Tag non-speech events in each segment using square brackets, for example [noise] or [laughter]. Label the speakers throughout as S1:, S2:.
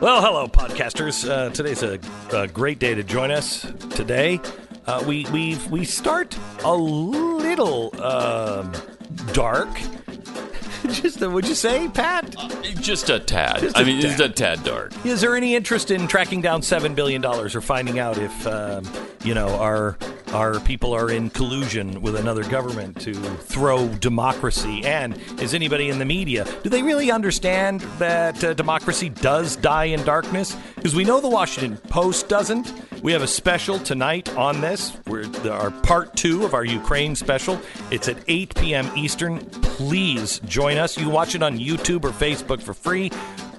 S1: Well, hello, podcasters. Uh, today's a, a great day to join us. Today, uh, we we we start a little um, dark. [laughs] Just would you say, Pat?
S2: Just a tad.
S1: Just
S2: I
S1: a
S2: mean, just
S1: tad.
S2: a tad dark.
S1: Is there any interest in tracking down seven billion dollars or finding out if um, you know our our people are in collusion with another government to throw democracy? And is anybody in the media do they really understand that uh, democracy does die in darkness? Because we know the Washington Post doesn't. We have a special tonight on this. We're our part two of our Ukraine special. It's at 8 p.m. Eastern. Please join us. You watch it on YouTube or Facebook for free.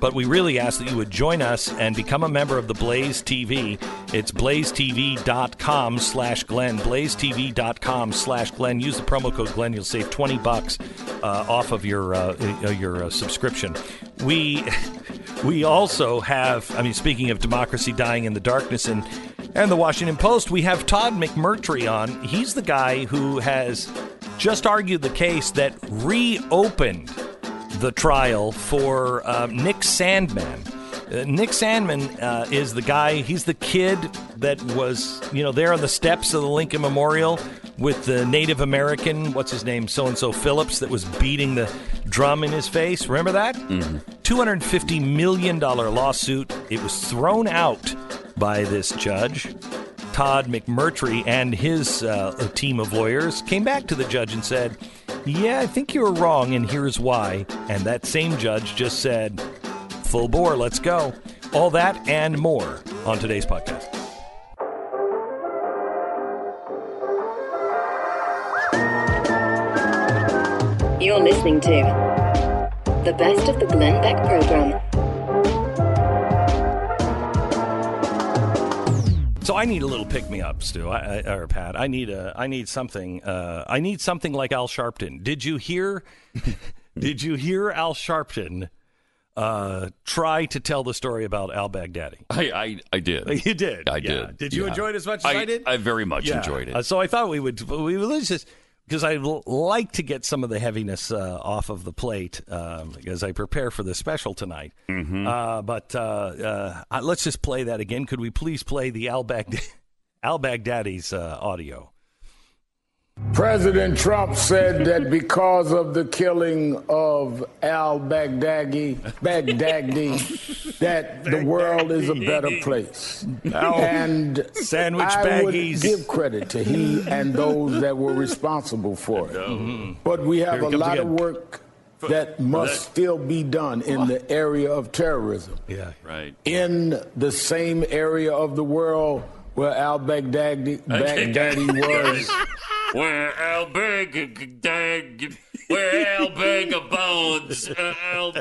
S1: But we really ask that you would join us and become a member of the Blaze TV. It's blazetv.com slash Glenn. Blazetv.com slash Glenn. Use the promo code Glenn. You'll save 20 bucks uh, off of your, uh, uh, your uh, subscription. We, [laughs] we also have, I mean, speaking of democracy dying in the darkness and, and the Washington Post, we have Todd McMurtry on. He's the guy who has just argued the case that reopened the trial for um, Nick Sandmann. Uh, Nick Sandmann uh, is the guy. He's the kid that was, you know, there on the steps of the Lincoln Memorial with the Native American, what's his name, so and so Phillips, that was beating the drum in his face. Remember that? Two hundred fifty million dollar lawsuit. It was thrown out by this judge. Todd McMurtry and his uh, team of lawyers came back to the judge and said, Yeah, I think you were wrong, and here's why. And that same judge just said, Full bore, let's go. All that and more on today's podcast.
S3: You're listening to the best of the Glenn Beck program.
S1: So I need a little pick me up, Stu, I, I, or Pat. I need a, I need something. Uh, I need something like Al Sharpton. Did you hear? [laughs] did you hear Al Sharpton uh, try to tell the story about Al Baghdadi?
S2: I, I, I did. [laughs]
S1: You did.
S2: I
S1: Yeah.
S2: did.
S1: Did you
S2: Yeah.
S1: enjoy it as much as I, did?
S2: I very much
S1: Yeah.
S2: enjoyed it.
S1: Uh, so I thought we would we would just because I l- like to get some of the heaviness uh, off of the plate um, as I prepare for the special tonight.
S2: Mm-hmm.
S1: Uh, but uh, uh, let's just play that again. Could we please play the Al [laughs] Baghdadi's uh, audio?
S4: President Trump said that because of the killing of al Baghdadi, Baghdadi, that the world is a better place. and
S1: Sandwich
S4: I would
S1: baggies.
S4: give credit to he and those that were responsible for it. Mm-hmm. But we have a lot
S1: again.
S4: of work that must still be done in the area of terrorism
S1: Yeah.
S2: right.
S4: in the same area of the world where al Baghdadi, [laughs] Baghdadi [laughs] was.
S5: Where Al Bag, where Al Bag of Bones, Al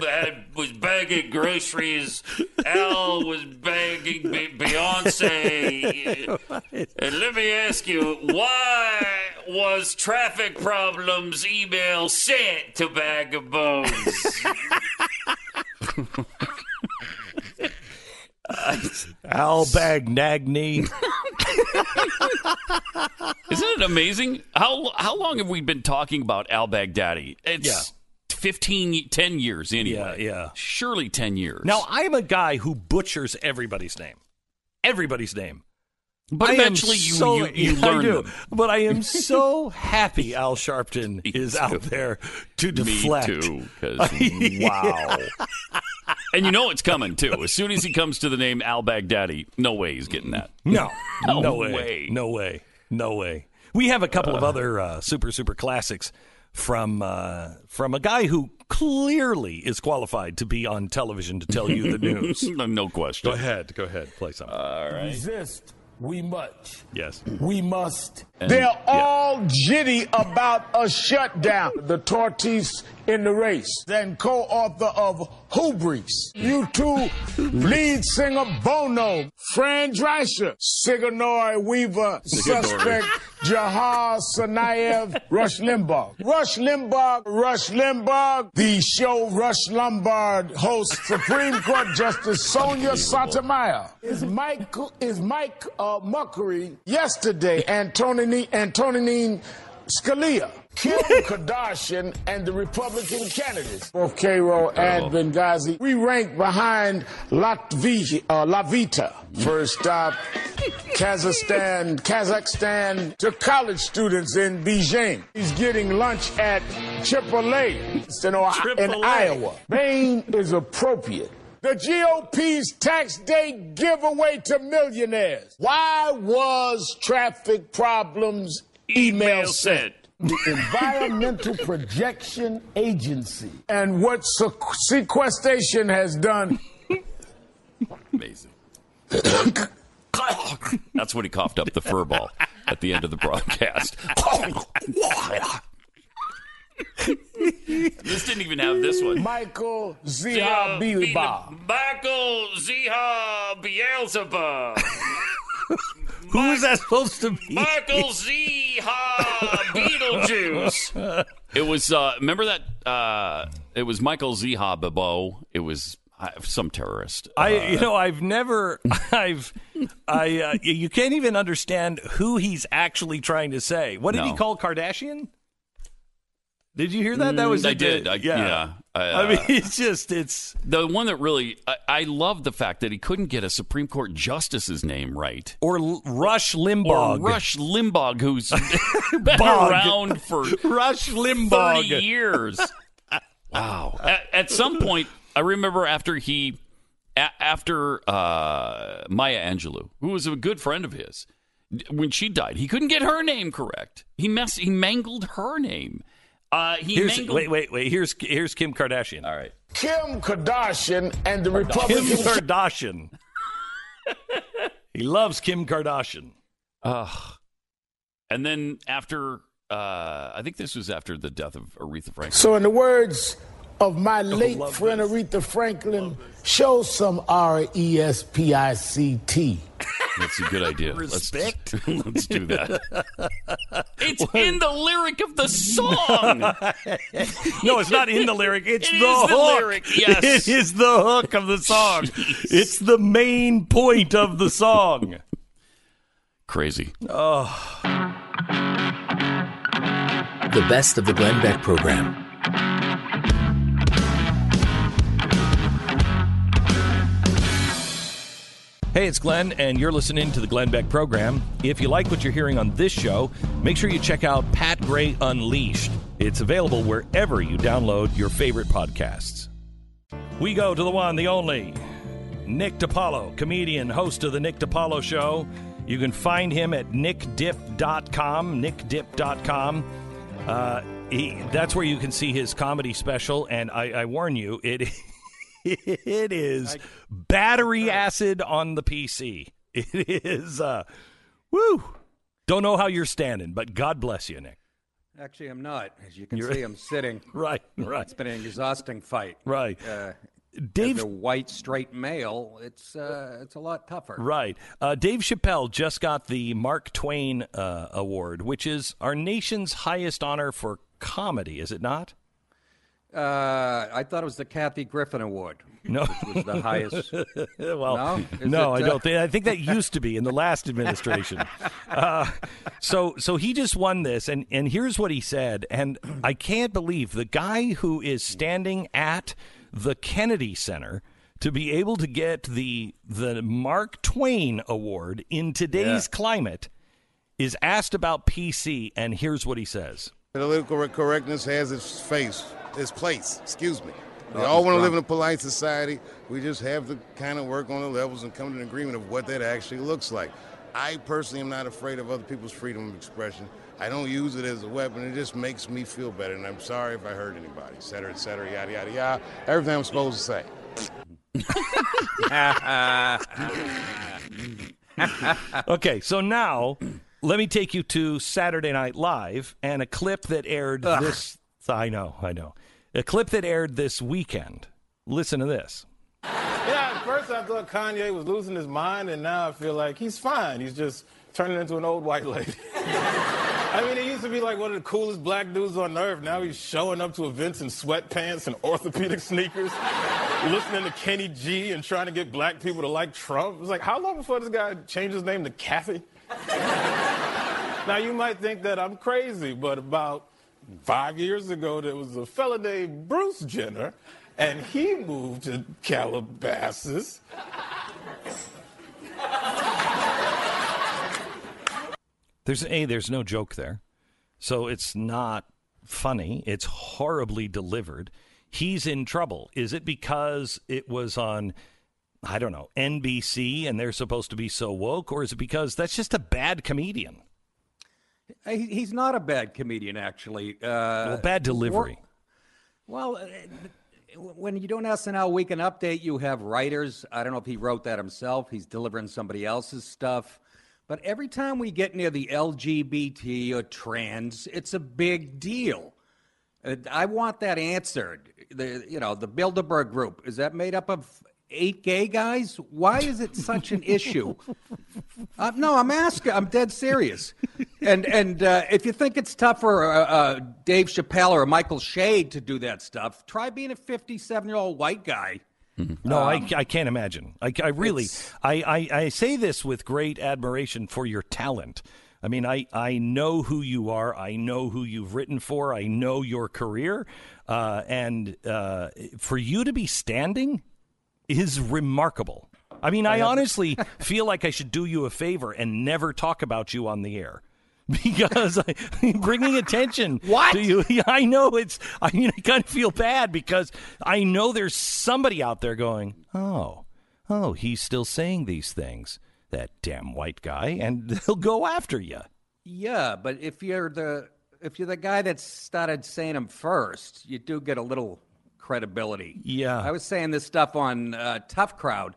S5: was bagging groceries. Al was bagging Be- Beyonce. And let me ask you, why was traffic problems email sent to Bag of Bones? [laughs] [laughs]
S1: Al Baghdadi. [laughs]
S2: Isn't it amazing? How how long have we been talking about Al Baghdadi? It's
S1: Yeah.
S2: 15, 10 years anyway.
S1: Yeah, yeah.
S2: Surely 10 years.
S1: now I'm a guy who butchers everybody's name, everybody's name.
S2: But
S1: I am
S2: eventually you,
S1: so-
S2: you, you
S1: Yeah, [laughs] I
S2: learn
S1: do.
S2: them.
S1: But I am [laughs] so happy Al Sharpton is
S2: too.
S1: out there to deflect.
S2: Me
S1: deflect.
S2: too. 'cause [laughs] wow. and you know it's coming too. As soon as he comes to the name Al Baghdadi, no way he's getting that.
S1: No,
S2: No
S1: no, way.
S2: way.
S1: no way, no way. We have a couple of other uh, super super classics from uh, from a guy who clearly is qualified to be on television to tell you the news.
S2: no, no question.
S1: go ahead, go ahead, play something. All right.
S4: Resist we much.
S1: yes.
S4: We must. They're all jitty about a shutdown. The tortoise in the race, then co-author of Hubris. U2 lead singer Bono, Fran Drescher, Sigourney Weaver, suspect Jahar Sanayev, Rush Limbaugh. Rush Limbaugh, Rush Limbaugh. The show Rush Lombard hosts Supreme Court Justice Sonia Sotomayor. Is Mike is Mike uh, Muckery yesterday? Antonine Antonine Scalia, Kim Kardashian, and the Republican candidates, both Cairo and Benghazi. We rank behind Latvia, uh, Lavita. First stop, Kazakhstan, Kazakhstan to college students in Beijing. He's getting lunch at Chipotle in, Ohio, in Iowa. Maine is appropriate. The GOP's tax day giveaway to millionaires. Why was traffic problems email sent? The Environmental Projection Agency. And what sequestration has done.
S2: Amazing. That's when he coughed up the fur ball at the end of the broadcast. this didn't even have this one.
S4: Michael Ziha Bilba.
S5: Michael Ziha Beelzebub.
S1: Who is that supposed to be?
S5: Michael [laughs] Ziha Beetlejuice.
S2: It was uh, remember that uh, it was Michael Ziha Babo. It was uh, some terrorist.
S1: I, you know, I've never, [laughs] I've, I, uh, you can't even understand who he's actually trying to say. What did he call Kardashian? Did you hear that? That was
S2: Mm, I did. I- yeah. I,
S1: I mean,
S2: uh, [laughs]
S1: it's just, it's
S2: the one that really I, I love the fact that he couldn't get a Supreme Court justice's name right.
S1: or L- Rush
S2: Or
S1: Limbaugh.
S2: Rush Limbaugh, who's [laughs] been
S1: Bog.
S2: around for [laughs]
S1: Rush Limbaugh.
S2: 30 years. wow. At, at some point, I remember after he, a- after uh, Maya Angelou, who was a good friend of his, when she died, he couldn't get her name correct. He mess, he mangled her name. Uh, he
S1: Here's,
S2: mangled.
S1: wait, wait, wait. Here's here's Kim Kardashian.
S2: All right.
S4: Kim Kardashian and the Republicans.
S1: Kim
S4: Republican
S1: Kardashian. [laughs] he loves Kim Kardashian.
S2: Ugh. And then after, uh, I think this was after the death of Aretha Franklin.
S4: So, in the words of my late
S1: love
S4: friend
S1: this.
S4: Aretha Franklin, show some R E S P I C T.
S2: That's a good idea.
S1: Respect?
S2: Let's, [laughs] let's do that. [laughs] it's in the lyric of the song. [laughs]
S1: No, it's not in the lyric. It's
S2: It
S1: the
S2: is the
S1: hook.
S2: lyric, yes.
S1: It is the hook of the song. It's the main point of the song.
S2: Crazy. Oh.
S6: The best of the Glenn Beck program.
S1: Hey, it's Glenn, and you're listening to the Glenn Beck program. If you like what you're hearing on this show, make sure you check out Pat Gray Unleashed. It's available wherever you download your favorite podcasts. We go to the one, the only, Nick DiPaolo, comedian, host of the Nick DiPaolo Show. You can find him at nickdip.com, nickdip.com. Uh, he, that's where you can see his comedy special, and I, I warn you, it [laughs] it is battery acid on the PC. It is, uh, woo. Don't know how you're standing, but God bless you, Nick.
S7: Actually, I'm not. As you can
S1: You're-
S7: see, [laughs] I'm sitting.
S1: Right, [laughs] right,
S7: It's been an exhausting fight.
S1: right.
S7: Uh,
S1: Dave,
S7: as a white straight male, it's uh, it's a lot tougher.
S1: right. Uh, Dave Chappelle just got the Mark Twain uh, Award, which is our nation's highest honor for comedy, is it not?
S7: Uh, I thought it was the Kathy Griffin Award.
S1: No.
S7: which was the highest. [laughs]
S1: well,
S7: No?
S1: No,
S7: it,
S1: I
S7: uh,
S1: don't think. I think that [laughs] used to be in the last administration. Uh, so, so he just won this, and and here's what he said, and I can't believe the guy who is standing at the Kennedy Center to be able to get the the Mark Twain Award in today's climate is asked about PC, and here's what he says.
S8: Political correctness has its face, its place. Excuse me. We oh, all want to live in a polite society. We just have to kind of work on the levels and come to an agreement of what that actually looks like. I personally am not afraid of other people's freedom of expression. I don't use it as a weapon. It just makes me feel better. And I'm sorry if I hurt anybody, et cetera, et cetera, yada, yada, yada. Everything I'm supposed to say. [laughs]
S1: Okay, so now let me take you to Saturday Night Live and a clip that aired this. I know, I know. A clip that aired this weekend. Listen to this.
S9: Yeah, at first I thought Kanye was losing his mind, and now I feel like he's fine. He's just turning into an old white lady. [laughs] I mean, he used to be like one of the coolest black dudes on earth. Now he's showing up to events in sweatpants and orthopedic sneakers, listening to Kenny G and trying to get black people to like Trump. It's like, how long before this guy changed his name to Kathy? [laughs] Now, you might think that I'm crazy, but about five years ago, there was a fella named Bruce Jenner, and he moved to Calabasas.
S1: There's a there's no joke there, so it's not funny. It's horribly delivered. He's in trouble. Is it because it was on? I don't know NBC and they're supposed to be so woke, or is it because that's just a bad comedian?
S7: He- He's not a bad comedian, actually. Uh,
S1: Well, bad delivery.
S7: Well, uh, when you do an SNL Weekend Update, you have writers. I don't know if he wrote that himself. He's delivering somebody else's stuff. But every time we get near the LGBT or trans, it's a big deal. Uh, I want that answered. The you know the Bilderberg Group is that made up of eight gay guys? Why is it such an [laughs] issue? Uh, no, I'm asking. I'm dead serious. And and uh, if you think it's tough for uh, uh, Dave Chappelle or Michael Che to do that stuff, try being a 57 year old white guy.
S1: No, I, I can't imagine. I, I really, I, I, I say this with great admiration for your talent. I mean, I, I know who you are. I know who you've written for. I know your career. Uh, and uh, for you to be standing is remarkable. I mean, I honestly [laughs] feel like I should do you a favor and never talk about you on the air. [laughs] Because I, [laughs] bringing attention
S7: What?
S1: to you, [laughs] I know it's. I mean, I kind of feel bad because I know there's somebody out there going, "Oh, oh, he's still saying these things." That damn white guy, and they'll go after you.
S7: Yeah, but if you're the if you're the guy that started saying them first, you do get a little credibility.
S1: Yeah.
S7: I was saying this stuff on uh, Tough Crowd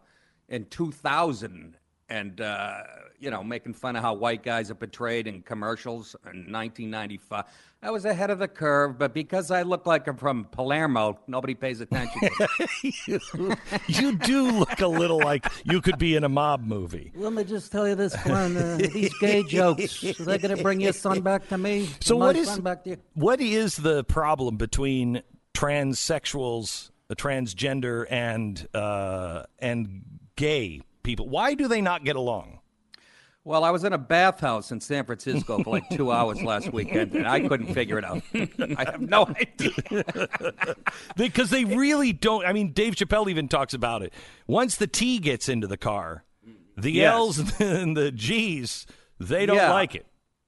S7: in 2000, and uh, you know, making fun of how white guys are portrayed in commercials in 1995. I was ahead of the curve, but because I look like I'm from Palermo, nobody pays attention. to me. [laughs]
S1: You do look a little like you could be in a mob movie.
S7: Let me just tell you this, Glenn. Uh, these gay jokes, they're going to bring your son back to me.
S1: So what is,
S7: back to you?
S1: what is the problem between transsexuals, uh, transgender, and uh, and gay people? Why do they not get along?
S7: Well, I was in a bathhouse in San Francisco for like two hours last weekend, and I couldn't figure it out. [laughs] I have no idea. [laughs]
S1: Because they really don't. I mean, Dave Chappelle even talks about it. Once the T gets into the car, the
S7: Yes.
S1: L's [laughs] and the G's, they don't
S7: Yeah.
S1: like it.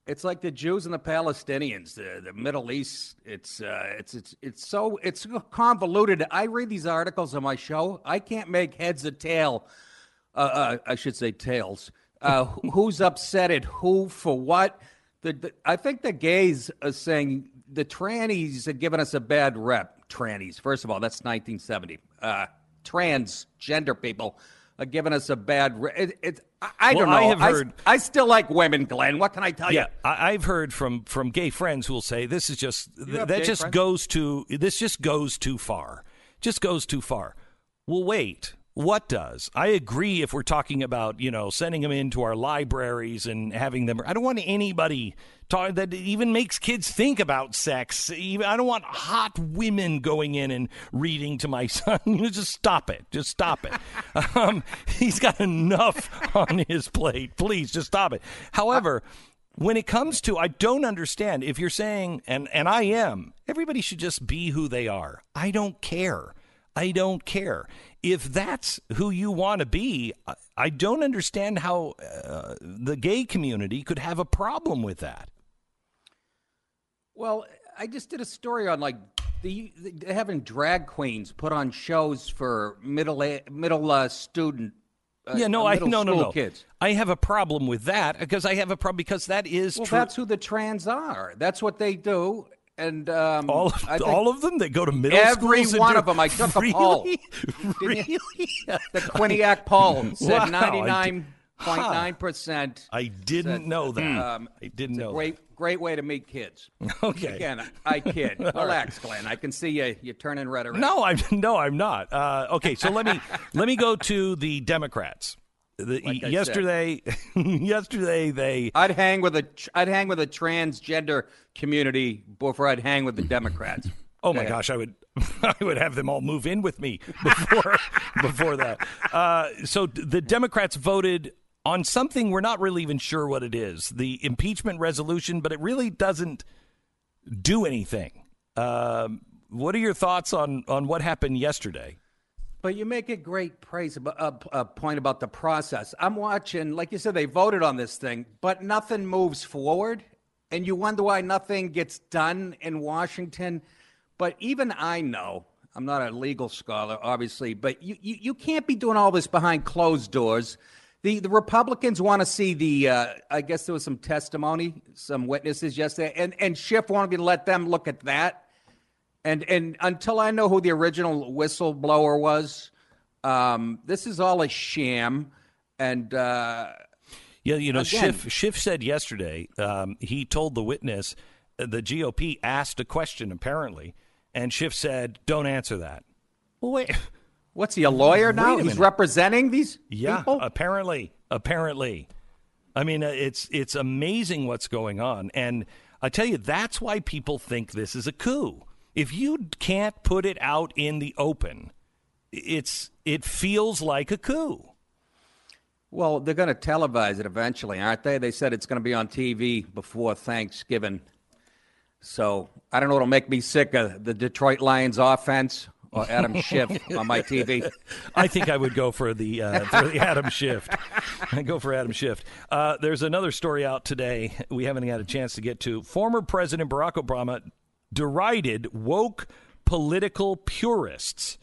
S7: It's like the Jews and the Palestinians, the, the Middle East. It's uh, it's it's it's so it's convoluted. I read these articles on my show. I can't make heads or tail. Uh, uh, I should say tails. Uh, who's upset at who for what? The, the I think the gays are saying the trannies are giving us a bad rep. Trannies, first of all, that's 1970. Uh, transgender people are giving us a bad. Re- it, it, I, I
S1: Well,
S7: don't know.
S1: I have heard-
S7: I still like women, Glenn. What can I tell
S1: Yeah,
S7: you?
S1: I, I've heard from from gay friends who will say this is just th- that just
S7: friends?
S1: goes to this just goes too far, just goes too far. Well, wait, what does? I agree if we're talking about you know sending them into our libraries and having them. I don't want anybody talk that even makes kids think about sex. Even I don't want hot women going in and reading to my [laughs] son. You just stop it. Just stop it. [laughs] um, he's got enough on his plate. Please, just stop it. However when it comes to i don't understand if you're saying and and i am everybody should just be who they are i don't care i don't care if that's who you want to be I, don't understand how uh, the gay community could have a problem with that
S7: Well, I just did a story on like the, the having drag queens put on shows for middle middle uh, student. Uh,
S1: yeah no
S7: uh,
S1: i no no no
S7: kids.
S1: i have a problem with that because i have a problem because that is
S7: Well,
S1: true
S7: that's who the trans are. That's what they do. And um,
S1: all of,
S7: I
S1: all of them that go to middle
S7: every
S1: schools
S7: one
S1: do-
S7: of them. I took [laughs]
S1: really?
S7: a poll. [laughs]
S1: really
S7: The Quinnipiac poll [laughs] said ninety nine point nine percent.
S1: i didn't know that
S7: Um,
S1: i didn't know that.
S7: Great, great way to meet kids.
S1: Okay.
S7: Again, I kid. Relax, Glenn. I can see you. You're turning red already.
S1: No, I'm no, I'm not. Uh, okay, so let me let me go to the Democrats. The,
S7: Like
S1: yesterday, [laughs] yesterday they
S7: I'd hang with a I'd hang with a transgender community before I'd hang with the Democrats. [laughs]
S1: Oh my gosh, I would [laughs] I would have them all move in with me before before that. Uh, so the Democrats voted on something we're not really even sure what it is the impeachment resolution, but it really doesn't do anything. Um, what are your thoughts on, on what happened yesterday?
S7: But you make a great praise about, uh, a point about the process. I'm watching, like you said, they voted on this thing, but nothing moves forward, and you wonder why nothing gets done in Washington. But even I know, I'm not a legal scholar, obviously, but you, you, you can't be doing all this behind closed doors. The, the Republicans want to see the, uh, I guess there was some testimony, some witnesses yesterday, and, and Schiff wanted to let them look at that. And, and until I know who the original whistleblower was, um, this is all a sham. And, uh,
S1: Yeah, you know,
S7: Again-
S1: Schiff, Schiff said yesterday, um, he told the witness, uh, the GOP asked a question apparently, and Schiff said, don't answer that. Well, wait.
S7: what's he, a lawyer now?
S1: a
S7: He's representing these
S1: Yeah,
S7: people?
S1: apparently, apparently. I mean, uh, it's it's amazing what's going on, and I tell you, that's why people think this is a coup. If you can't put it out in the open, it's it feels like a coup.
S7: Well, they're going to televise it eventually, aren't they? They said it's going to be on TV before Thanksgiving. So I don't know what'll make me sick of the Detroit Lions offense or Adam [laughs] Schiff on my TV. [laughs]
S1: I think I would go for the uh, for the Adam Schiff. I [laughs] go for Adam Schiff. Uh, there's another story out today we haven't had a chance to get to. Former President Barack Obama derided woke political purists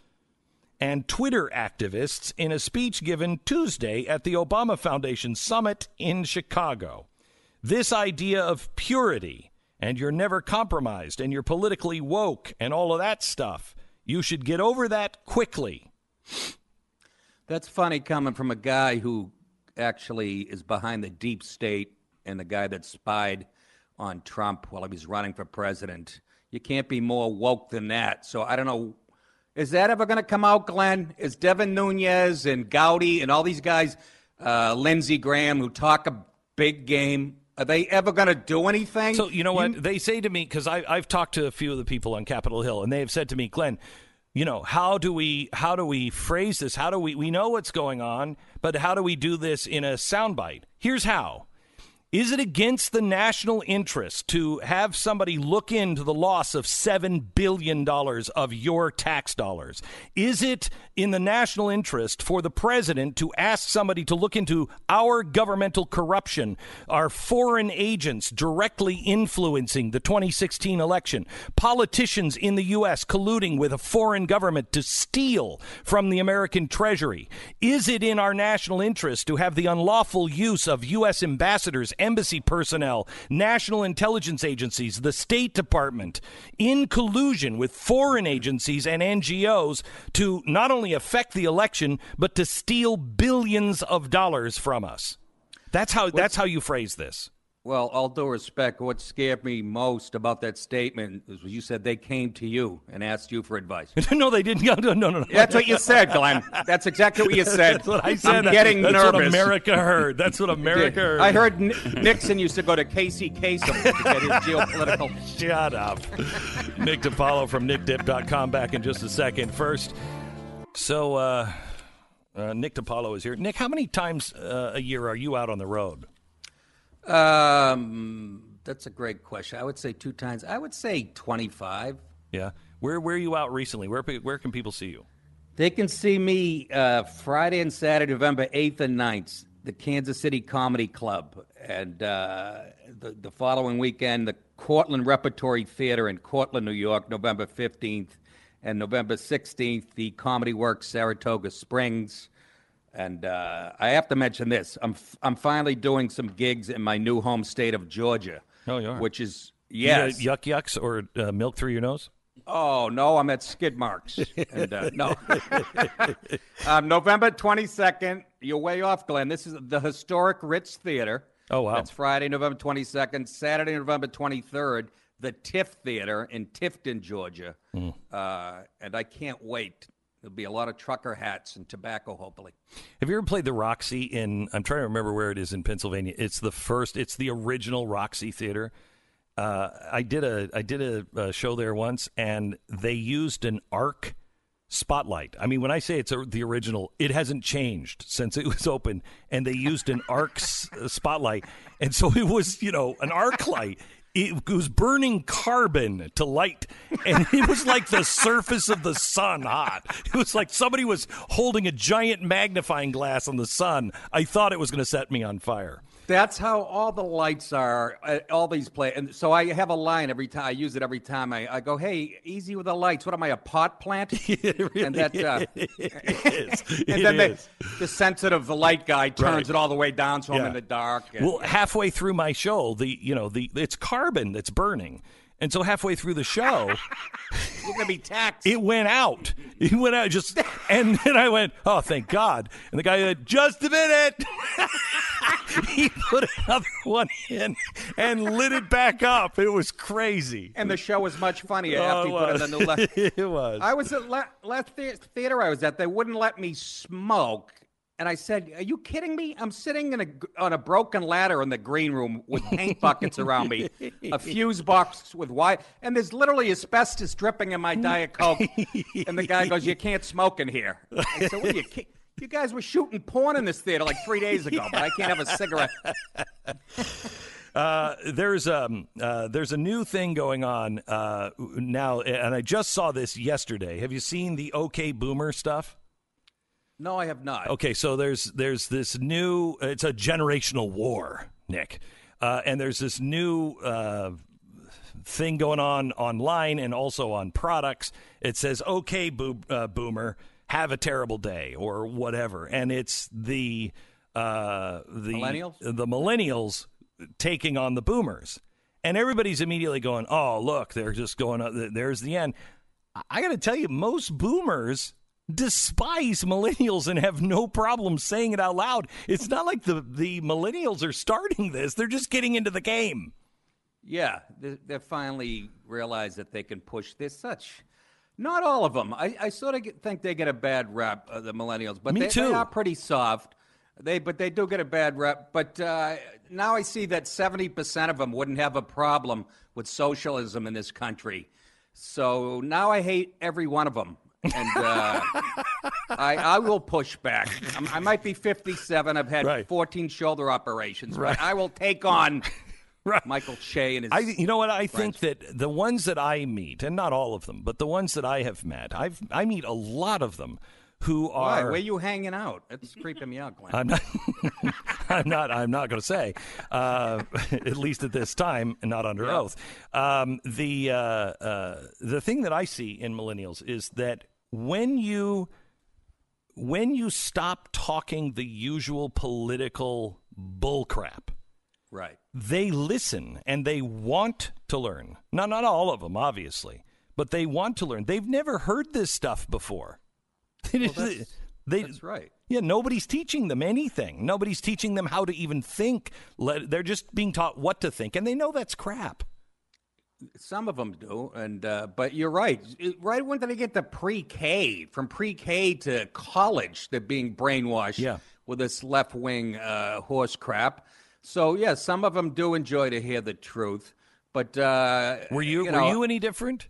S1: and Twitter activists in a speech given Tuesday at the Obama Foundation summit in Chicago. This idea of purity and you're never compromised and you're politically woke and all of that stuff. You should get over that quickly.
S7: That's funny coming from a guy who actually is behind the deep state and the guy that spied on Trump while he was running for president. You can't be more woke than that. So I don't know. Is that ever going to come out, Glenn? Is Devin Nunes and Gowdy and all these guys, uh, Lindsey Graham, who talk a big game, are they ever going to do anything?
S1: So you know what they say to me because I've talked to a few of the people on Capitol Hill, and they have said to me, Glenn, you know how do we how do we phrase this? How do we we know what's going on, but how do we do this in a soundbite? Here's how. Is it against the national interest to have somebody look into the loss of $7 billion of your tax dollars? Is it in the national interest for the president to ask somebody to look into our governmental corruption, our foreign agents directly influencing the 2016 election, politicians in the U.S. colluding with a foreign government to steal from the American Treasury? Is it in our national interest to have the unlawful use of U.S. ambassadors, embassy personnel, national intelligence agencies, the State Department, in collusion with foreign agencies and NGOs to not only affect the election, but to steal billions of dollars from us? That's how, that's how you phrase this.
S7: Well, all due respect, what scared me most about that statement is when you said they came to you and asked you for advice. [laughs]
S1: no, they didn't. [laughs] No, no, no, no.
S7: That's what you said, Glenn. That's exactly what you said.
S1: That's what I said.
S7: I'm getting
S1: That's
S7: nervous.
S1: what America heard. That's what [laughs] America heard.
S7: I heard Nixon used to go to Casey Kasem to get his geopolitical.
S1: Shut up. Nick DiPaolo from nickdip.com back in just a second. First, so uh, uh, Nick DiPaolo is here. Nick, how many times uh, a year are you out on the road?
S7: Um, that's a great question. I would say two times. I would say 25.
S1: Yeah. Where where are you out recently? Where where can people see you?
S7: They can see me uh, Friday and Saturday, November 8th and 9th, the Kansas City Comedy Club. And uh, the, the following weekend, the Cortland Repertory Theater in Cortland, New York, November 15th. And November 16th, the Comedy Works Saratoga Springs. And uh, I have to mention this I'm, f- I'm finally doing some gigs in my new home state of Georgia.
S1: Oh, you are?
S7: Which is,
S1: You
S7: yes.
S1: yuck yucks or uh, milk through your nose?
S7: Oh no, I'm at skid marks. And, uh, no, [laughs] um, November 22nd. You're way off, Glenn. This is the historic Ritz Theater.
S1: Oh, wow.
S7: That's Friday, November 22nd. Saturday, November 23rd, the Tiff Theater in Tifton, Georgia. Uh, and I can't wait. There'll be a lot of trucker hats and tobacco, hopefully.
S1: Have you ever played the Roxy in? I'm trying to remember where it is in Pennsylvania. It's the first. It's the original Roxy Theater. Uh, I did a I did a, a show there once, and they used an arc spotlight. I mean, when I say it's a, the original, it hasn't changed since it was open, and they used an arc s- uh, spotlight, and so it was you know an arc light. It was burning carbon to light, and [laughs] it was like the surface of the sun hot. It was like somebody was holding a giant magnifying glass on the sun. I thought it was going to set me on fire.
S7: That's how all the lights are. All these play, and so I have a line every time. I use it every time. I, I go, "Hey, easy with the lights. What am I, a pot plant?" [laughs] and that, uh, [laughs] and then. The, the sensitive light guy turns
S1: Right.
S7: it all the way down, so I'm in the dark. and-
S1: Well, halfway through my show, the you know the it's carbon that's burning, and so halfway through the show, [laughs]
S7: you're gonna be taxed.
S1: it went out. It went out just, and then I went, oh, thank God. And the guy said, just a minute. [laughs] he put another one in and lit it back up. It was crazy.
S7: and the show was much funnier
S1: Oh,
S7: after
S1: it
S7: you put in
S1: was.
S7: the new light.
S1: it was.
S7: I was at la- last the- theater I was at. They wouldn't let me smoke, and I said, "Are you kidding me? I'm sitting in a on a broken ladder in the green room with paint buckets around me, a fuse box with wire, and there's literally asbestos dripping in my diet coke." and the guy goes, "You can't smoke in here." I said, "What are you?" ki- You guys were shooting porn in this theater like three days ago, but I can't have a cigarette. [laughs]
S1: Uh, there's um uh, there's a new thing going on uh, now, and I just saw this yesterday. Have you seen the OK Boomer stuff?
S7: No, I have not.
S1: Okay, so there's there's this new. It's a generational war, Nick, uh, and there's this new uh, thing going on online and also on products. It says, "Okay, boo- uh, boomer, have a terrible day" or whatever, and it's the uh, the
S7: Millennials?
S1: the millennials taking on the boomers, and everybody's immediately going, "Oh, look, they're just going. up There's the end." I got to tell you, most boomers despise millennials and have no problem saying it out loud. It's not like the the millennials are starting this; they're just getting into the game.
S7: Yeah, they, they finally realize that they can push. There's such, not all of them. I, I sort of get, think they get a bad rep, uh, the millennials, but
S1: Me
S7: they,
S1: too.
S7: they are pretty soft. They, but they do get a bad rep. But uh, now I see that 70% of them wouldn't have a problem with socialism in this country. So now I hate every one of them. And uh, I, I will push back. I'm, I might be 57. I've had
S1: Right.
S7: 14 shoulder operations,
S1: Right.
S7: but I will take on [laughs]
S1: Right.
S7: Michael Che and his.
S1: I, you know what? I think that the ones that I meet, and not all of them, but the ones that I have met, I've I meet a lot of them who are
S7: Why?
S1: are.
S7: Where you hanging out? It's creeping me out, Glenn.
S1: I'm not. [laughs] I'm not. I'm not going to say. Uh, [laughs] at least at this time, and not under oath. Um, the uh, uh, the thing that I see in millennials is that when you when you stop talking the usual political bullcrap,
S7: right.
S1: they listen and they want to learn. Not not all of them, obviously, but they want to learn. They've never heard this stuff before. [laughs]
S7: that's-
S1: they,
S7: That's right.
S1: yeah, nobody's teaching them anything. Nobody's teaching them how to even think. They're just being taught what to think, and they know that's crap.
S7: Some of them do, and uh, but you're right. Right when they get to pre-K, from pre-K to college, they're being brainwashed
S1: Yeah.
S7: with this left-wing uh, horse crap. So yeah, some of them do enjoy to hear the truth. But uh,
S1: Were you,
S7: know,
S1: were you any different,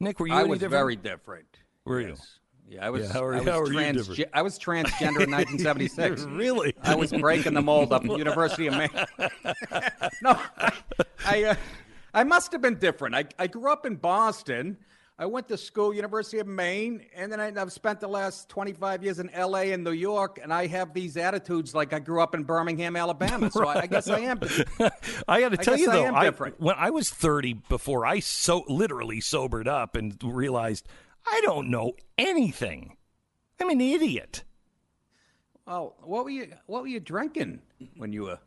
S1: Nick? Were you
S7: I
S1: any
S7: was
S1: different?
S7: very different.
S1: Were you?
S7: Yes. Yeah, I was.
S1: Yeah, how are-
S7: I was
S1: how are you different?
S7: I was transgender in [laughs] 1976. [laughs]
S1: Really?
S7: I was breaking the mold up [laughs] at University of Maine. no, I, uh, I must have been different. I, I grew up in Boston. I went to school, University of Maine, and then I, I've spent the last 25 years in L.A. and New York, and I have these attitudes like I grew up in Birmingham, Alabama. So I, I guess I am. [laughs]
S1: I got to tell you
S7: I
S1: though,
S7: am
S1: I, when I was 30, before I so literally sobered up and realized I don't know anything. I'm an idiot.
S7: Oh, what were you? What were you drinking when you were?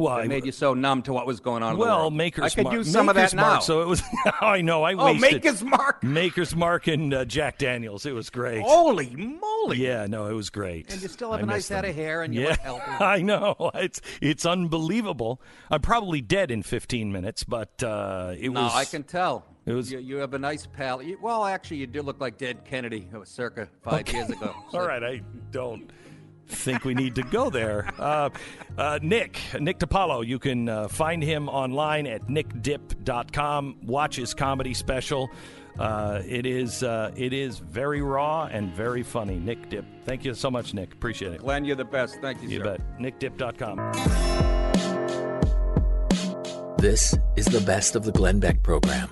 S1: Well,
S7: That
S1: I-
S7: made you so numb to what was going on. in the
S1: well,
S7: world?
S1: Maker's
S7: I could
S1: Mark.
S7: use some
S1: Maker's
S7: of that
S1: Mark,
S7: now.
S1: So it was. [laughs] I know. I
S7: oh,
S1: wasted.
S7: Maker's Mark.
S1: Maker's Mark and uh, Jack Daniels. It was great.
S7: Holy moly!
S1: Yeah, no, it was great.
S7: And you still have
S1: I
S7: a nice
S1: missed
S7: head
S1: them.
S7: of hair, and you
S1: yeah,
S7: look healthy. [laughs]
S1: I know. It's it's unbelievable. I'm probably dead in 15 minutes, but uh, it
S7: No,
S1: was.
S7: I can tell.
S1: It was-
S7: You, you have a nice pal. You, well, actually, you do look like dead Kennedy, who was circa five
S1: Okay.
S7: years ago. [laughs]
S1: All right, I don't think we need to go there. Uh, uh, Nick, Nick DiPaolo, you can uh, find him online at nickdip.com. Watch his comedy special. Uh, it is uh, it is very raw and very funny. Nick Dip, thank you so much, Nick. Appreciate it.
S7: Glenn, you're the best. Thank you,
S1: You
S7: sir.
S1: bet. NickDip.com.
S6: This is the best of the Glenn Beck program.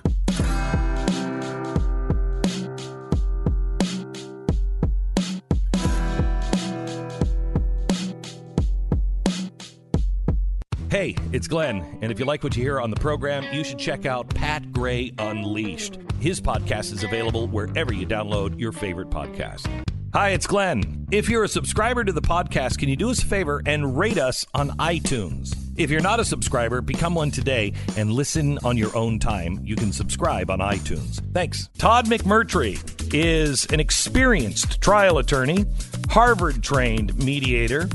S1: Hey, it's Glenn, and if you like what you hear on the program, you should check out Pat Gray Unleashed. His podcast is available wherever you download your favorite podcast. Hi, it's Glenn. If you're a subscriber to the podcast, can you do us a favor and rate us on iTunes? If you're not a subscriber, become one today and listen on your own time. You can subscribe on iTunes. Thanks. Todd McMurtry is an experienced trial attorney, Harvard trained mediator,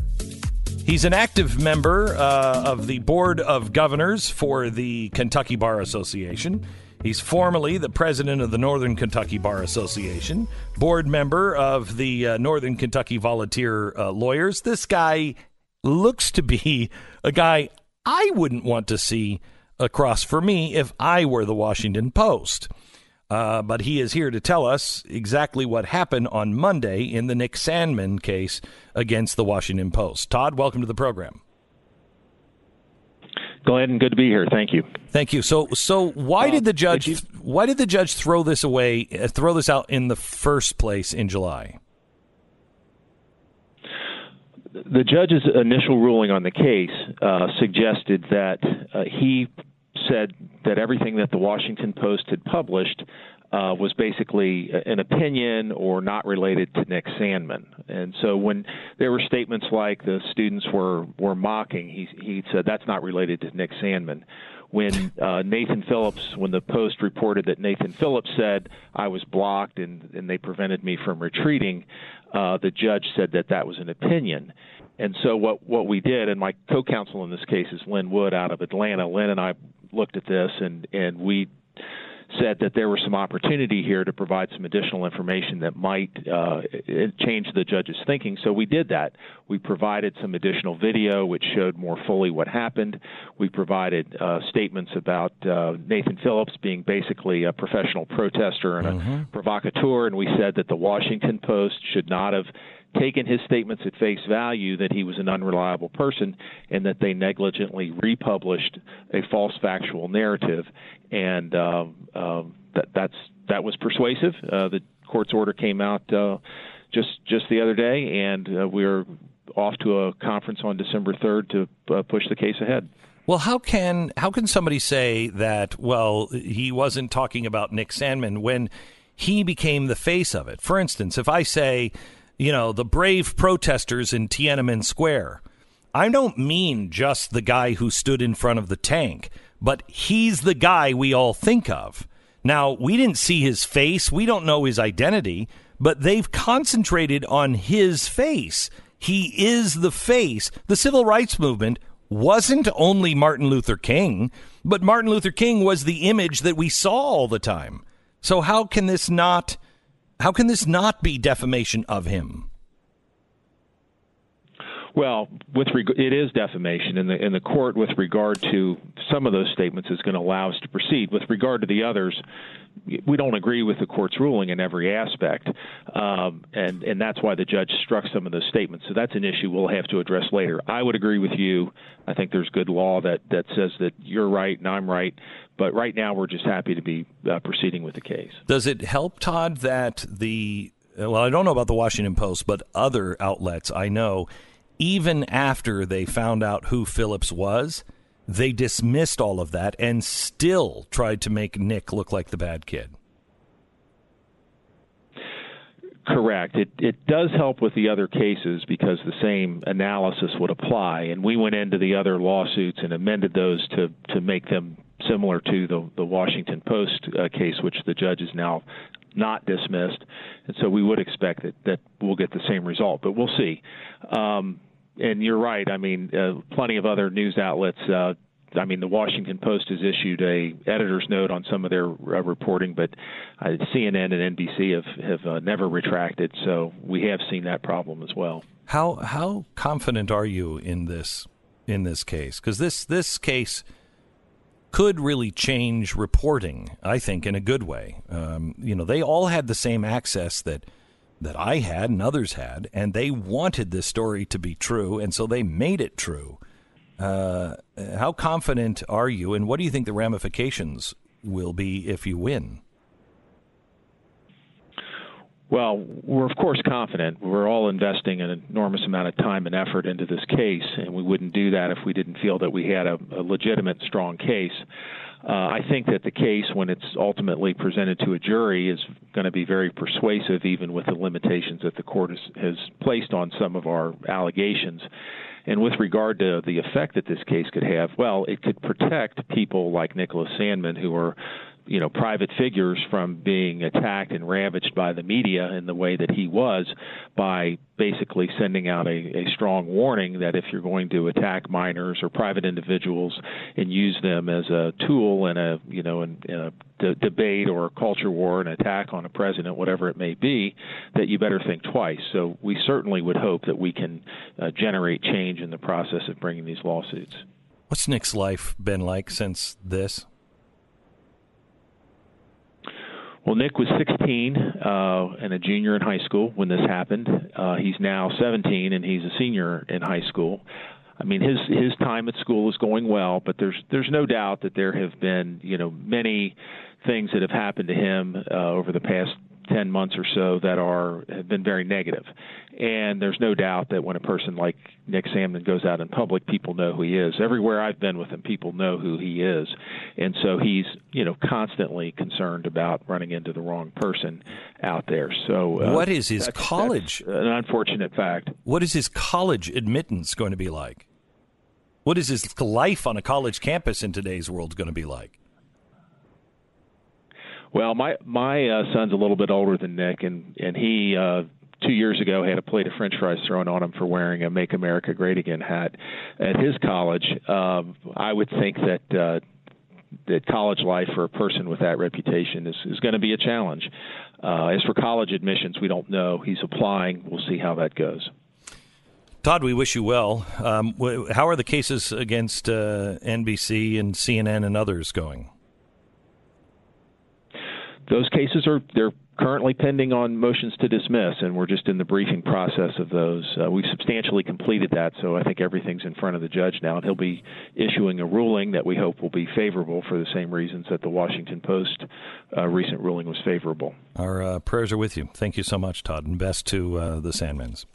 S1: He's an active member uh, of the Board of Governors for the Kentucky Bar Association. He's formerly the president of the Northern Kentucky Bar Association, board member of the uh, Northern Kentucky Volunteer uh, Lawyers. This guy looks to be a guy I wouldn't want to see across for me if I were the Washington Post. Uh, but he is here to tell us exactly what happened on Monday in the Nick Sandmann case against the Washington Post. Todd, welcome to the program.
S10: Glenn, good to be here. Thank you.
S1: Thank you. So, so why did the judge
S10: you-
S1: why did the judge throw this away, uh, throw this out in the first place in July?
S10: The judge's initial ruling on the case uh, suggested that uh, he said that everything that the Washington Post had published uh, was basically an opinion or not related to Nick Sandmann. And so when there were statements like the students were, were mocking, he, he said that's not related to Nick Sandmann. When uh, Nathan Phillips, when the Post reported that Nathan Phillips said I was blocked and, and they prevented me from retreating, uh, the judge said that that was an opinion. And so what what we did, and my co-counsel in this case is Lin Wood out of Atlanta. Lin and I looked at this, and and we said that there was some opportunity here to provide some additional information that might uh, change the judge's thinking. So we did that. We provided some additional video which showed more fully what happened. We provided uh, statements about uh, Nathan Phillips being basically a professional protester and a provocateur, and we said that the Washington Post should not have taken his statements at face value that he was an unreliable person and that they negligently republished a false factual narrative and um, um, that that's that was persuasive uh, the court's order came out uh, just just the other day and uh, we're off to a conference on December 3rd to uh, push the case ahead
S1: Well, how can how can somebody say that? Well, he wasn't talking about Nick Sandmann when he became the face of it. For instance, if I say, you know, the brave protesters in Tiananmen Square, I don't mean just the guy who stood in front of the tank, but he's the guy we all think of. Now, we didn't see his face, we don't know his identity, but they've concentrated on his face. He is the face. The civil rights movement wasn't only Martin Luther King, but Martin Luther King was the image that we saw all the time. So how can this not how can this not be defamation of him?
S10: Well, with reg- it is defamation, and the and the court, with regard to some of those statements, is going to allow us to proceed. With regard to the others, we don't agree with the court's ruling in every aspect, um, and and that's why the judge struck some of those statements. So that's an issue we'll have to address later. I would agree with you. I think there's good law that that says that you're right and I'm right. But right now, we're just happy to be uh, proceeding with the case.
S1: Does it help, Todd, that the well, I don't know about the Washington Post, but other outlets I know, even after they found out who Phillips was, they dismissed all of that and still tried to make Nick look like the bad kid.
S10: Correct. It it does help with the other cases because the same analysis would apply, and we went into the other lawsuits and amended those to to make them similar to the the Washington Post uh, case, which the judge is now not dismissed, and so we would expect that that we'll get the same result, but we'll see. Um, and you're right. I mean, uh, plenty of other news outlets. Uh, I mean, the Washington Post has issued a editor's note on some of their uh, reporting, but uh, CNN and NBC have have uh, never retracted. So we have seen that problem as well.
S1: How how confident are you in this in this case? Because this this case could really change reporting. I think in a good way. Um, you know, they all had the same access that that I had and others had, and they wanted this story to be true, and so they made it true. Uh, how confident are you, and what do you think the ramifications will be if you win?
S10: Well, we're of course confident. We're all investing an enormous amount of time and effort into this case, and we wouldn't do that if we didn't feel that we had a, a legitimate, strong case. Uh, I think that the case, when it's ultimately presented to a jury, is going to be very persuasive, even with the limitations that the court has, has placed on some of our allegations. And with regard to the effect that this case could have, well, it could protect people like Nicholas Sandmann, who are you know private figures from being attacked and ravaged by the media in the way that he was by basically sending out a, a strong warning that if you're going to attack minors or private individuals and use them as a tool in a you know in, in a d- debate or a culture war an attack on a president whatever it may be that you better think twice. So we certainly would hope that we can uh, generate change in the process of bringing these lawsuits.
S1: What's Nick's life been like since this
S10: Well, Nick was 16 uh, and a junior in high school when this happened. Uh, he's now 17 and he's a senior in high school. I mean, his his time at school is going well, but there's there's no doubt that there have been you know many things that have happened to him uh, over the past 10 months or so that are have been very negative. And there's no doubt that when a person like Nick Sandmann goes out in public, people know who he is. Everywhere I've been with him, people know who he is. And so he's, you know, constantly concerned about running into the wrong person out there. So
S1: uh, What is his
S10: that's,
S1: college
S10: that's an unfortunate fact.
S1: What is his college admittance going to be like? What is his life on a college campus in today's world going to be like?
S10: Well, my my uh, son's a little bit older than Nick, and and he uh, two years ago had a plate of French fries thrown on him for wearing a "Make America Great Again" hat at his college. Um, I would think that. Uh, that college life for a person with that reputation is, is going to be a challenge. Uh, as for college admissions, we don't know. He's applying. We'll see how that goes.
S1: Todd, we wish you well. Um, how are the cases against uh, NBC and CNN and others going?
S10: Those cases are they're currently pending on motions to dismiss, and we're just in the briefing process of those. Uh, we've substantially completed that, so I think everything's in front of the judge now, and he'll be issuing a ruling that we hope will be favorable for the same reasons that the Washington Post uh, recent ruling was favorable.
S1: Our uh, prayers are with you. Thank you so much, Todd, and best to uh, the Sandmans.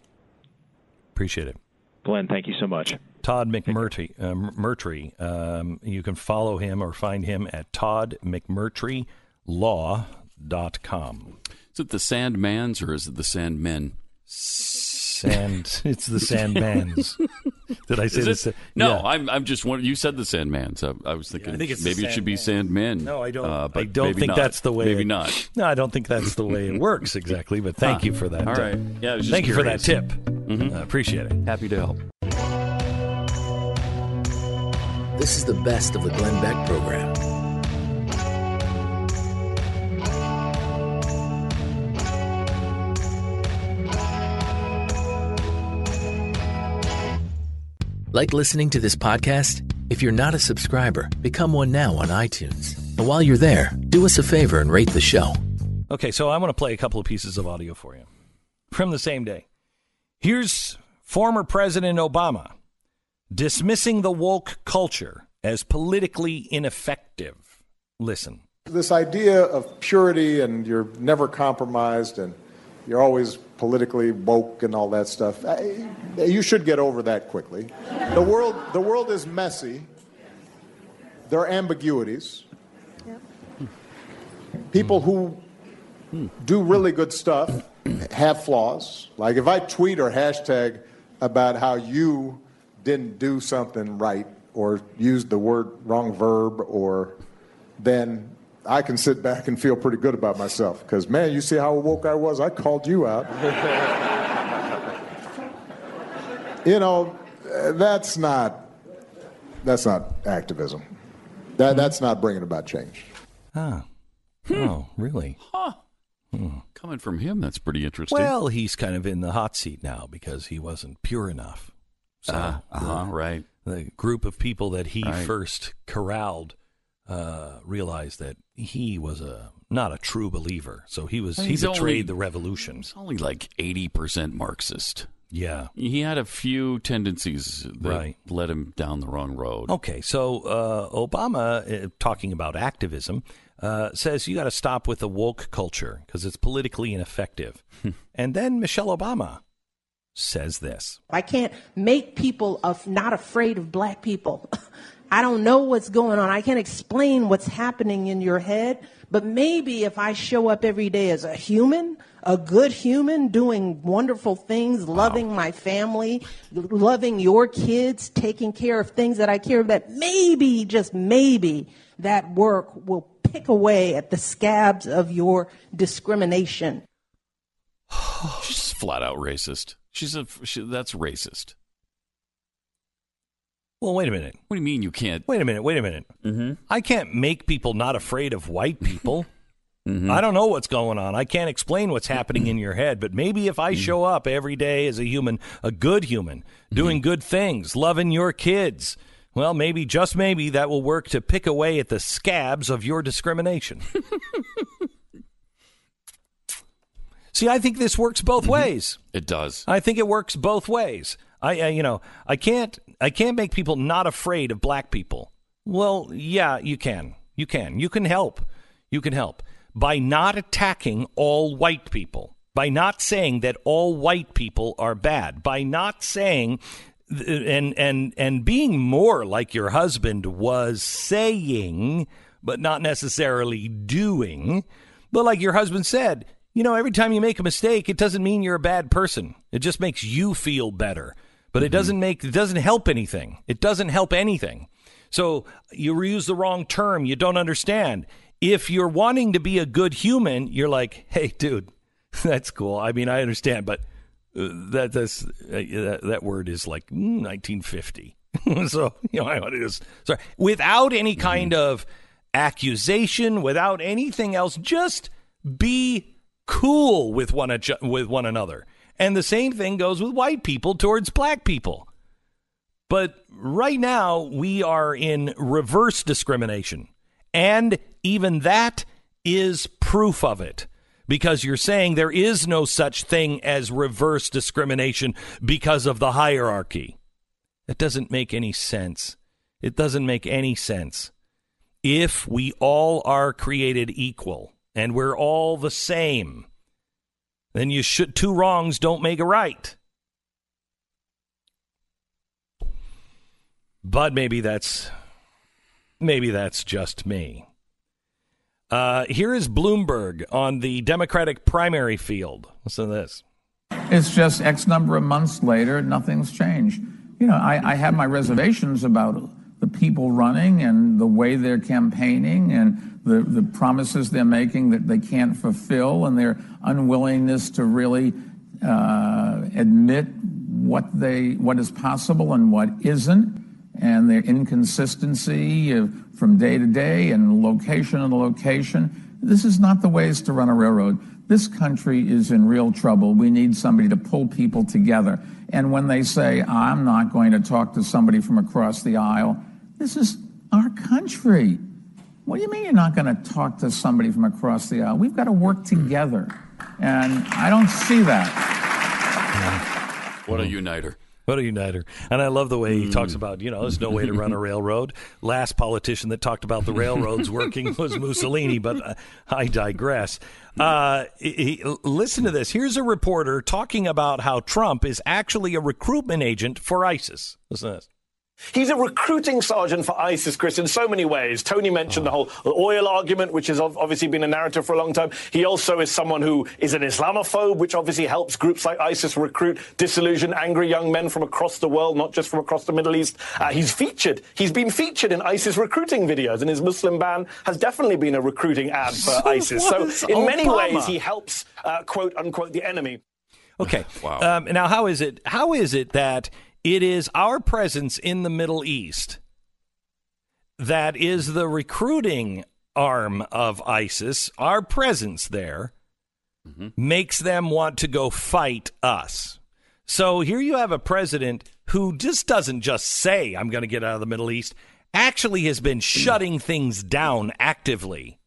S1: Appreciate it.
S10: Glenn, thank you so much.
S1: Todd McMurtry. Uh, Murtry. Um, you can follow him or find him at Todd McMurtry law.com.
S2: Is it the Sandmans or is it the Sandmen?
S1: Sand. it's the Sandmans. [laughs] Did I say this?
S2: No, yeah. I'm. I'm just wondering. You said the Sandmans. I, I was thinking yeah, I think maybe it should be Sandmen.
S1: No, I don't. Uh, I don't think not. that's the way.
S2: Maybe
S1: it,
S2: not.
S1: No, I don't think that's the way it [laughs] works exactly. But thank huh. you for that.
S2: All right. Yeah.
S1: thank
S2: curious.
S1: you for that tip. Mm-hmm. I appreciate it.
S2: Happy to help.
S6: This is the best of the Glenn Beck program. Like listening to this podcast? If you're not a subscriber, become one now on iTunes. And while you're there, do us a favor and rate the show.
S1: Okay, so I want to play a couple of pieces of audio for you from the same day. Here's former President Obama dismissing the woke culture as politically ineffective. Listen.
S11: This idea of purity and you're never compromised and you're always politically woke and all that stuff. You should get over that quickly. The world, the world is messy. There are ambiguities. People who do really good stuff have flaws. Like if I tweet or hashtag about how you didn't do something right or used the word wrong verb or then I can sit back and feel pretty good about myself because, man, you see how woke I was? I called you out. [laughs] you know, that's not that's not activism. That that's not bringing about change.
S1: Ah. Oh, really?
S2: Huh. Hmm. Coming from him, that's pretty interesting.
S1: Well, he's kind of in the hot seat now because he wasn't pure enough.
S2: So uh, uh-huh, right.
S1: The group of people that he right. first corralled uh, realized that he was a not a true believer. So he was he betrayed
S2: only-
S1: the revolution.
S2: He's only like 80% Marxist.
S1: Yeah.
S2: He had a few tendencies that
S1: Right.
S2: led him down the wrong road.
S1: Okay, so uh, Obama, uh, talking about activism, uh, says you got to stop with the woke culture because it's politically ineffective. [laughs] and then Michelle Obama says this.
S12: I can't make people of not afraid of black people. [laughs] I don't know what's going on. I can't explain what's happening in your head. But maybe if I show up every day as a human, a good human, doing wonderful things, loving my family, loving your kids, taking care of things that I care about, maybe, just maybe, that work will pick away at the scabs of your discrimination. [sighs]
S2: She's flat out racist. She's a she, that's racist.
S1: Well, wait a minute.
S2: What do you mean you can't?
S1: Wait a minute. Wait a minute.
S2: Mm-hmm.
S1: I can't make people not afraid of white people. [laughs] Mm-hmm. I don't know what's going on. I can't explain what's happening in your head, but maybe if I show up every day as a human, a good human, doing mm-hmm. good things, loving your kids, well, maybe, just maybe, that will work to pick away at the scabs of your discrimination. [laughs] See, I think this works both mm-hmm. ways.
S2: It does.
S1: I think it works both ways. I, I you know, I can't I can't make people not afraid of black people. Well, yeah, you can. You can. You can help. You can help by not attacking all white people. By not saying that all white people are bad. By not saying and and and being more like your husband was saying but not necessarily doing. But like your husband said, you know, every time you make a mistake, it doesn't mean you're a bad person. It just makes you feel better. But it doesn't make it doesn't help anything. It doesn't help anything. So you use the wrong term. You don't understand. If you're wanting to be a good human, you're like, hey, dude, [laughs] that's cool. I mean, I understand, but uh, that that's uh, that, that word is like mm, 1950. [laughs] so you know, I want to just sorry without any kind of accusation, without anything else, just be cool with one with one another. And the same thing goes with white people towards black people. But right now, we are in reverse discrimination. And even that is proof of it. Because you're saying there is no such thing as reverse discrimination because of the hierarchy. That doesn't make any sense. It doesn't make any sense. If we all are created equal and we're all the same, then you should two wrongs don't make a right. But maybe that's maybe that's just me. Uh, here is Bloomberg on the Democratic primary field. Listen to this.
S13: It's just X number of months later, nothing's changed. You know, I, I have my reservations about the people running and the way they're campaigning and the, promises they're making that they can't fulfill and their unwillingness to really uh, admit what is possible and what isn't and their inconsistency from day to day and location to location. This is not the ways to run a railroad. This country is in real trouble. We need somebody to pull people together. And when they say, I'm not going to talk to somebody from across the aisle, this is our country. What do you mean you're not going to talk to somebody from across the aisle? We've got to work together. And I don't see that.
S2: What a uniter.
S1: What a uniter. And I love the way he talks about, you know, there's no way to run a railroad. Last politician that talked about the railroads working [laughs] was Mussolini, but uh, I digress. Uh, he, he- listen to this. Here's a reporter talking about how Trump is actually a recruitment agent for ISIS. Listen to this.
S14: He's a recruiting sergeant for ISIS, Chris, in so many ways. Tony mentioned the whole oil argument, which has obviously been a narrative for a long time. He also is someone who is an Islamophobe, which obviously helps groups like ISIS recruit disillusioned, angry young men from across the world, not just from across the Middle East. Uh, he's featured. He's been featured in ISIS recruiting videos, and his Muslim ban has definitely been a recruiting ad for
S1: So
S14: ISIS. So,
S1: was
S14: in many ways, he helps, uh, quote unquote, the enemy.
S1: Okay. Um, now, how is it? How is it that it is our presence in the Middle East that is the recruiting arm of ISIS? Our presence there makes them want to go fight us. So here you have a president who just doesn't just say, "I'm going to get out of the Middle East." actually has been shutting things down actively.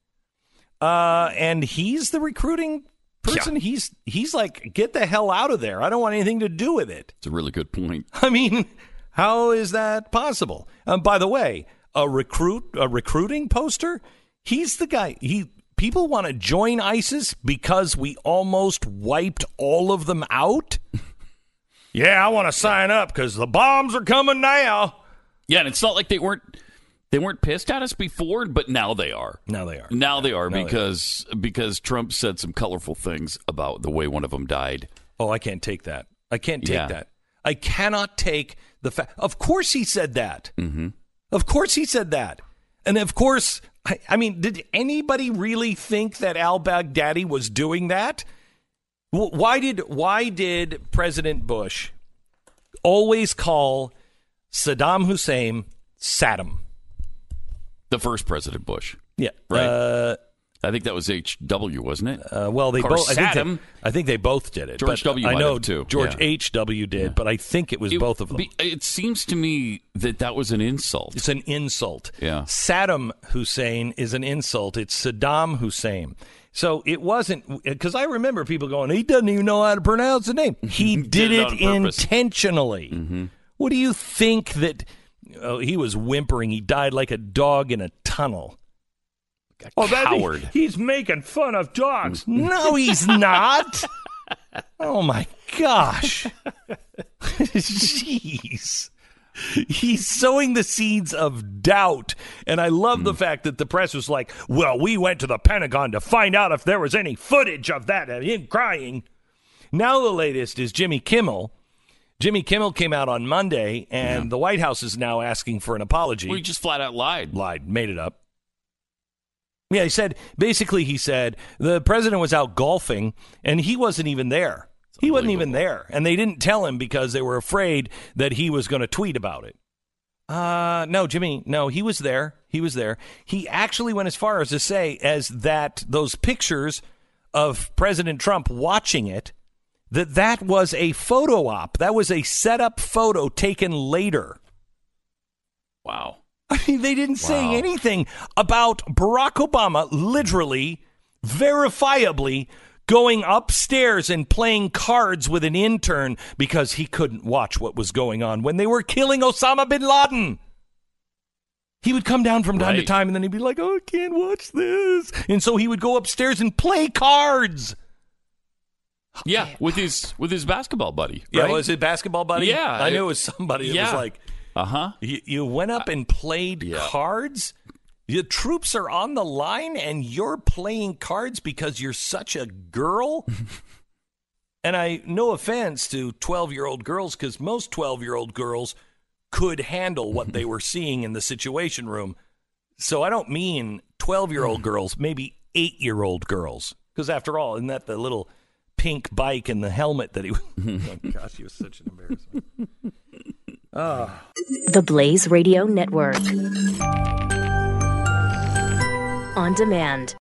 S1: Uh, and he's the recruiting person. He's he's like, get the hell out of there. I don't want anything to do with it.
S2: It's a really good point. [laughs]
S1: I mean, how is that possible? Um, by the way, a recruit, a recruiting poster. He's the guy. He people want to join ISIS because we almost wiped all of them out. [laughs] yeah, I want to sign up because the bombs are coming now.
S2: Yeah, and it's not like they weren't they weren't pissed at us before, but now they are.
S1: Now they are.
S2: Now they are
S1: Now they are.
S2: because because Trump said some colorful things about the way one of them died.
S1: Oh, I can't take that. I can't take
S2: Yeah.
S1: that. I cannot take the fact. Of course, he said that.
S2: Mm-hmm.
S1: Of course, he said that. And of course, I, I mean, did anybody really think that Al Baghdadi was doing that? Why did Why did President Bush always call Saddam Hussein Saddam?
S2: The first President Bush.
S1: Yeah,
S2: Right.
S1: Uh,
S2: I think that was H.W., wasn't it?
S1: Uh, well, they both. I think
S2: Saddam.
S1: they, I think they both did it.
S2: George W.
S1: I know
S2: too.
S1: George
S2: Yeah.
S1: H. W. did, but I think it was
S2: It-
S1: both of them.
S2: be- It seems to me that that was an insult.
S1: It's an insult.
S2: Yeah.
S1: Saddam Hussein is an insult. It's Saddam Hussein. So it wasn't because I remember people going, he doesn't even know how to pronounce the name. He [laughs] did,
S2: Did it
S1: it, intentionally. What do you think that oh, he was whimpering? He died like a dog in a tunnel. Oh, that-
S2: coward.
S1: he's making fun of dogs. [laughs] no, he's not. oh my gosh. [laughs] Jeez. He's sowing the seeds of doubt. And I love the hmm. fact that the press was like, well, we went to the Pentagon to find out if there was any footage of that of him crying. Now the latest is Jimmy Kimmel. Jimmy Kimmel came out on Monday, and the White House is now asking for an apology.
S2: We just flat out lied.
S1: Lied, made it up. Yeah, he said basically he said the president was out golfing and he wasn't even there. He wasn't even there, and they didn't tell him because they were afraid that he was going to tweet about it. Uh no, Jimmy, no, he was there. He was there. He actually went as far as to say as that those pictures of President Trump watching it that that was a photo op. That was a setup photo taken later.
S2: Wow.
S1: I mean, they didn't say anything about Barack Obama literally, verifiably going upstairs and playing cards with an intern because he couldn't watch what was going on when they were killing Osama bin Laden. He would come down from time to time and then he'd be like, oh, I can't watch this. And so he would go upstairs and play cards.
S2: Yeah, with his with his basketball buddy.
S1: Yeah,
S2: right?
S1: was it basketball buddy?
S2: Yeah,
S1: I knew it was somebody that was
S2: Yeah.
S1: like,
S2: uh huh.
S1: You, you went up and played cards. The troops are on the line, and you're playing cards because you're such a girl. [laughs] and I, no offense to 12 year old girls, because most 12 year old girls could handle what they were seeing in the situation room. So I don't mean 12 year old girls, maybe eight year old girls. Because after all, isn't that the little pink bike and the helmet that he? [laughs] oh, gosh, he was such an embarrassment. Ah.
S15: The Blaze Radio Network. On demand.